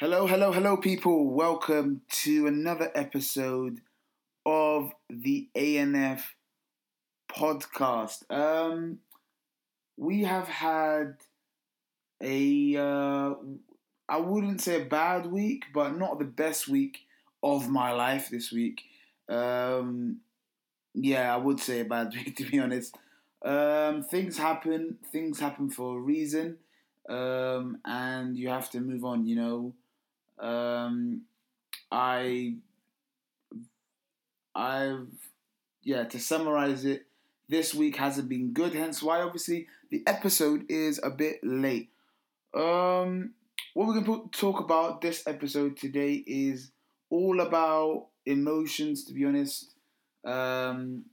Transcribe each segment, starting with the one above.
Hello, hello, hello, people. Welcome to another episode of the ANF podcast. Um, we have had a, uh, I wouldn't say a bad week, but not the best week of my life this week. Um, yeah, I would say a bad week to be honest. Um, things happen. Things happen for a reason, um, and you have to move on. You know. Um, I, I've, yeah. To summarize it, this week hasn't been good. Hence why, obviously, the episode is a bit late. Um, what we're gonna talk about this episode today is all about emotions. To be honest, um,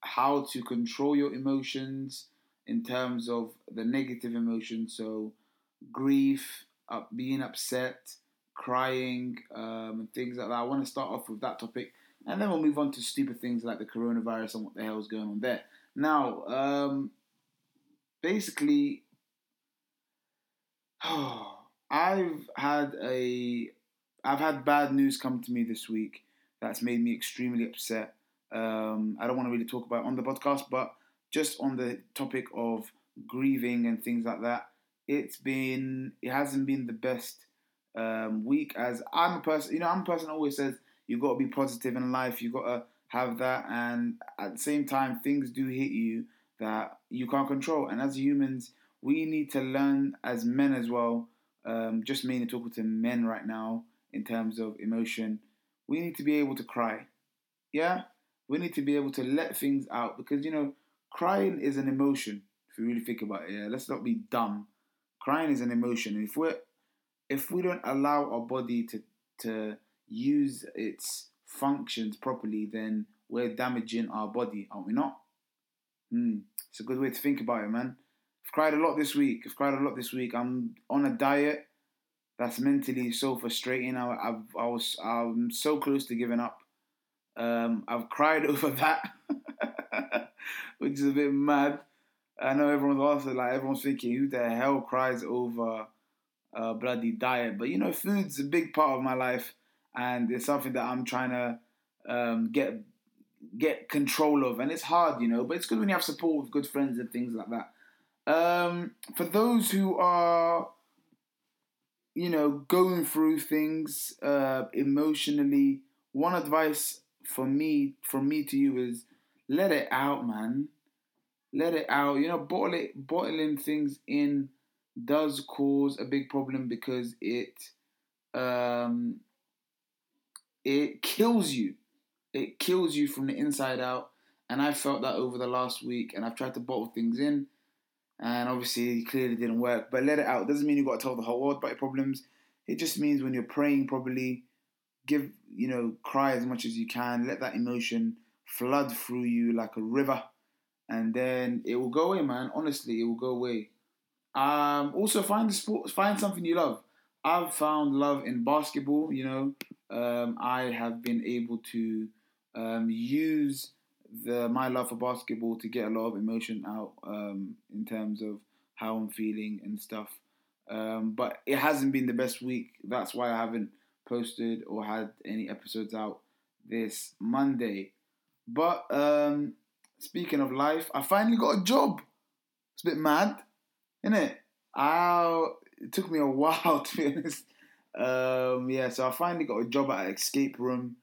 how to control your emotions in terms of the negative emotions. So, grief up, being upset, crying, um, and things like that. I want to start off with that topic, and then we'll move on to stupid things like the coronavirus and what the hell is going on there. Now, um, basically, I've had a, I've had bad news come to me this week that's made me extremely upset. Um, I don't want to really talk about on the podcast, but just on the topic of grieving and things like that it's been it hasn't been the best um, week as I'm a person you know I'm a person always says you've got to be positive in life you've got to have that and at the same time things do hit you that you can't control and as humans we need to learn as men as well um, just mainly talking to men right now in terms of emotion we need to be able to cry yeah? We need to be able to let things out because you know crying is an emotion if you really think about it yeah? Let's not be dumb crying is an emotion. If we're if we don't allow our body to to use its functions properly, then we're damaging our body, aren't we not? Hmm. It's a good way to think about it, man. I've cried a lot this week. I've cried a lot this week. I'm on a diet that's mentally so frustrating. I, I've, I was I'm so close to giving up. Um, I've cried over that, which is a bit mad. I know everyone's also like everyone's thinking, who the hell cries over a bloody diet? But you know, food's a big part of my life, and it's something that I'm trying to um, get get control of, and it's hard, you know. But it's good when you have support with good friends and things like that. Um, for those who are, you know, going through things uh, emotionally, one advice for me, from me to you is let it out, man let it out. You know, bottle it, bottling things in does cause a big problem because it um it kills you. It kills you from the inside out. And I felt that over the last week and I've tried to bottle things in and obviously clearly didn't work. But let it out. It doesn't mean you've got to tell the whole world about your problems. It just means when you're praying probably, give you know, cry as much as you can, let that emotion flood through you like a river and then it will go away, man. Honestly, it will go away. Um, also find the sport, find something you love. I've found love in basketball. You know, um, I have been able to um, use the my love for basketball to get a lot of emotion out um, in terms of how I'm feeling and stuff. Um, but it hasn't been the best week. That's why I haven't posted or had any episodes out this Monday. But um, Speaking of life, I finally got a job. It's a bit mad, isn't it? I, it took me a while to be honest. Um, yeah, so I finally got a job at escape room.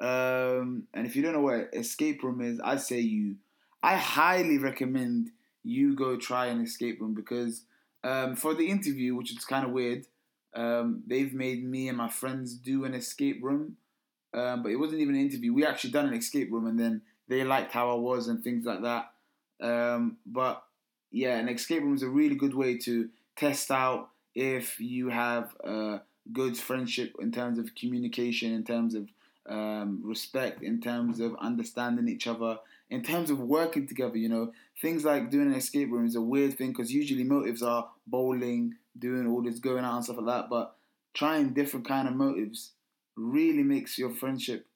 Um, and if you don't know what escape room is, I say you, I highly recommend you go try an escape room because um, for the interview, which is kind of weird, um, they've made me and my friends do an escape room, um, but it wasn't even an interview. We actually done an escape room and then they liked how I was and things like that. Um, but yeah, an escape room is a really good way to test out if you have a good friendship in terms of communication, in terms of um, respect, in terms of understanding each other, in terms of working together. You know, things like doing an escape room is a weird thing because usually motives are bowling, doing all this going out and stuff like that. But trying different kind of motives really makes your friendship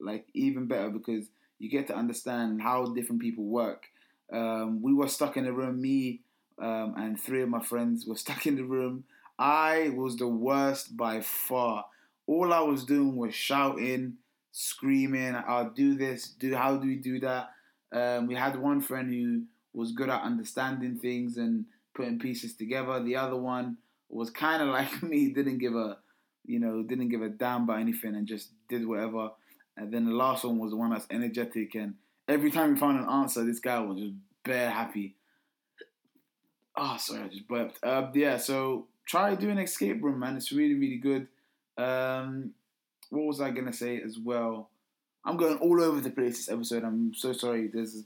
like even better because you get to understand how different people work. Um, we were stuck in a room, me um, and three of my friends were stuck in the room. I was the worst by far. All I was doing was shouting, screaming, I'll do this, do how do we do that? Um, we had one friend who was good at understanding things and putting pieces together. The other one was kind of like me, didn't give a, you know, didn't give a damn about anything and just did whatever. And then the last one was the one that's energetic and every time we found an answer, this guy was just bare happy. Oh, sorry, I just burped. Uh, yeah, so try doing escape room, man. It's really, really good. Um, what was I gonna say as well? I'm going all over the place this episode. I'm so sorry. There's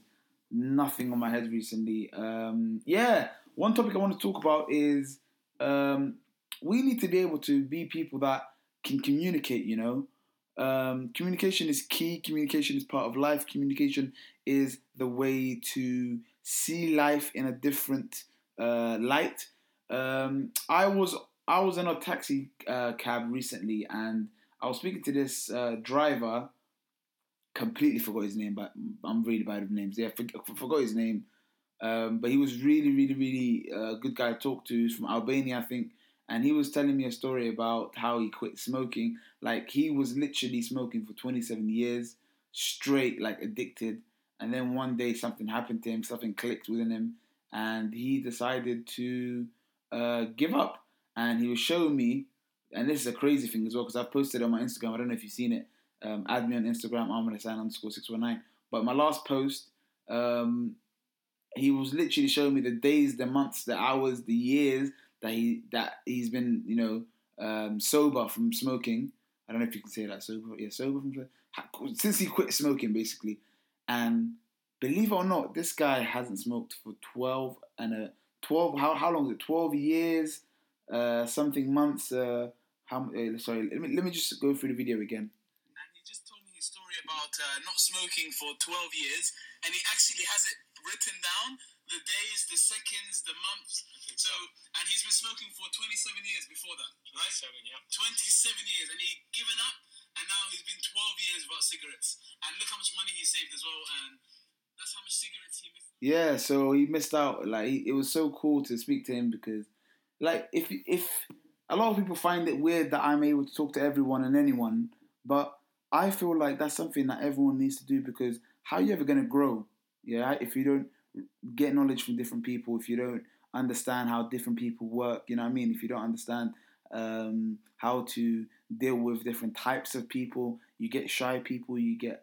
nothing on my head recently. Um, yeah, one topic I want to talk about is um, we need to be able to be people that can communicate. You know, um, communication is key. Communication is part of life. Communication is the way to see life in a different uh, light. Um, I was I was in a taxi uh, cab recently, and I was speaking to this uh, driver. Completely forgot his name, but I'm really bad with names. Yeah, for, forgot his name. Um, but he was really, really, really uh, good guy to talk to. He's from Albania, I think. And he was telling me a story about how he quit smoking. Like he was literally smoking for 27 years straight, like addicted. And then one day something happened to him, something clicked within him, and he decided to uh, give up. And he was showing me, and this is a crazy thing as well, because I posted on my Instagram. I don't know if you've seen it. Um, add me on Instagram, sign underscore six one nine. But my last post, um, he was literally showing me the days, the months, the hours, the years that he that he's been, you know, um, sober from smoking. I don't know if you can say that sober. Yeah, sober from since he quit smoking, basically. And believe it or not, this guy hasn't smoked for twelve and a twelve. How how long is it? Twelve years, uh, something months. Uh, how? Uh, sorry, let me let me just go through the video again. And he just told me his story about uh, not smoking for twelve years, and he actually and been smoking for 27 years before that, right? 27, yeah. 27 years, and he given up, and now he's been 12 years without cigarettes. And look how much money he saved as well, and that's how much cigarettes he missed. Yeah, so he missed out. Like it was so cool to speak to him because, like, if if a lot of people find it weird that I'm able to talk to everyone and anyone, but I feel like that's something that everyone needs to do because how are you ever gonna grow? Yeah, if you don't get knowledge from different people, if you don't understand how different people work, you know what I mean? If you don't understand um, how to deal with different types of people, you get shy people, you get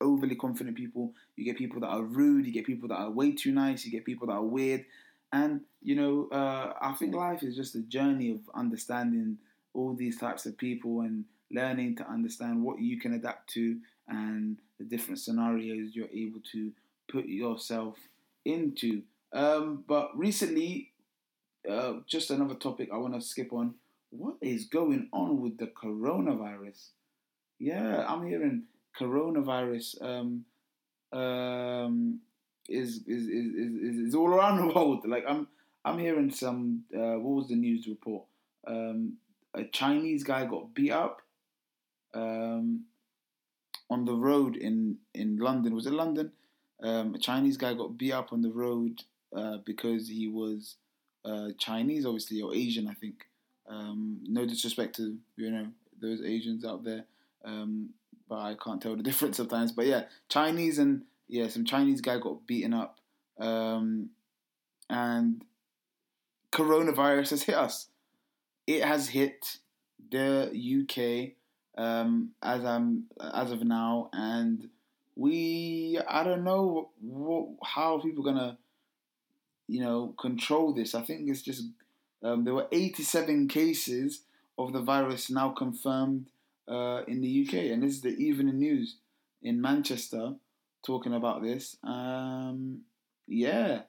overly confident people, you get people that are rude, you get people that are way too nice, you get people that are weird. And, you know, uh, I think life is just a journey of understanding all these types of people and learning to understand what you can adapt to and the different scenarios you're able to put yourself into. Um, but recently, uh, just another topic I want to skip on. What is going on with the coronavirus? Yeah, I'm hearing coronavirus um, um, is, is, is, is, is all around the world. Like I'm I'm hearing some. Uh, what was the news report? Um, a Chinese guy got beat up um, on the road in in London. Was it London? Um, a Chinese guy got beat up on the road uh, because he was uh, Chinese, obviously, or Asian, I think. Um, no disrespect to you know those Asians out there, um, but I can't tell the difference sometimes. But yeah, Chinese and yeah, some Chinese guy got beaten up, um, and coronavirus has hit us. It has hit the UK um, as I'm as of now, and we I don't know what, how people gonna you know control this. I think it's just um, there were 87 cases of the virus now confirmed uh, in the UK, and this is the Evening News in Manchester talking about this. Um, yeah,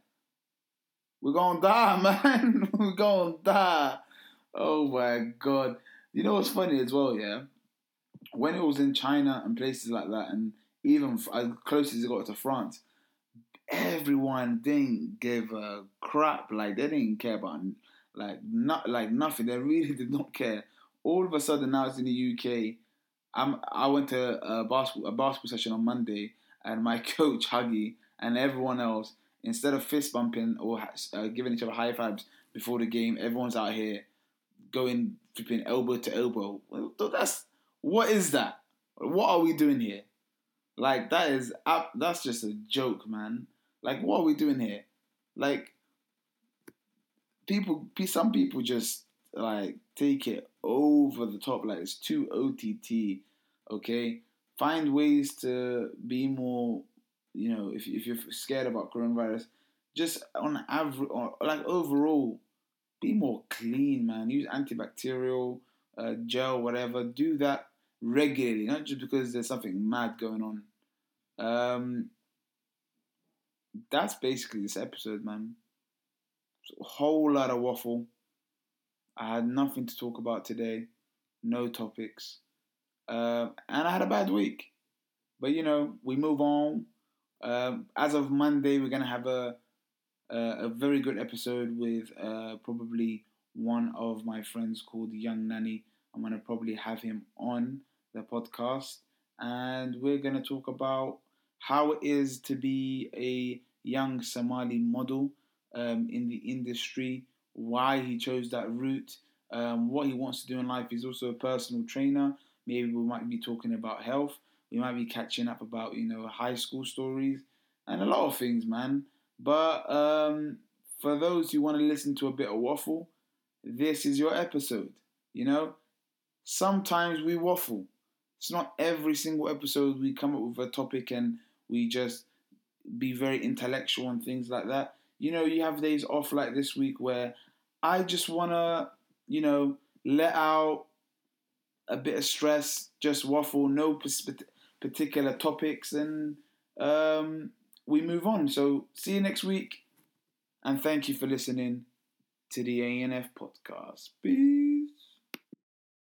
we're gonna die, man. we're gonna die. Oh my god! You know what's funny as well? Yeah, when it was in China and places like that, and even as close as it got to France, everyone didn't give a crap. Like they didn't care about like not like nothing. They really did not care. All of a sudden now it's in the UK. I'm I went to a basketball a basketball session on Monday, and my coach Huggy and everyone else instead of fist bumping or uh, giving each other high fives before the game, everyone's out here going flipping elbow to elbow. That's what is that? What are we doing here? Like that is. That's just a joke, man. Like what are we doing here? Like people, pe- some people just like take it over the top. Like it's too OTT. Okay, find ways to be more. You know, if if you're scared about coronavirus, just on average, or like overall, be more clean, man. Use antibacterial uh, gel, whatever. Do that regularly, not just because there's something mad going on. Um, that's basically this episode, man. A whole lot of waffle. I had nothing to talk about today, no topics, uh, and I had a bad week. But you know, we move on. Um, as of Monday, we're gonna have a a, a very good episode with uh, probably one of my friends called Young Nanny. I'm gonna probably have him on the podcast, and we're gonna talk about how it is to be a young Somali model um, in the industry, why he chose that route, um, what he wants to do in life. He's also a personal trainer. Maybe we might be talking about health. We might be catching up about you know high school stories and a lot of things, man. But um, for those who want to listen to a bit of waffle, this is your episode. You know, sometimes we waffle. It's not every single episode we come up with a topic and we just be very intellectual and things like that. You know, you have days off like this week where I just want to, you know, let out a bit of stress, just waffle, no particular topics, and um, we move on. So, see you next week, and thank you for listening to the ANF podcast. Peace.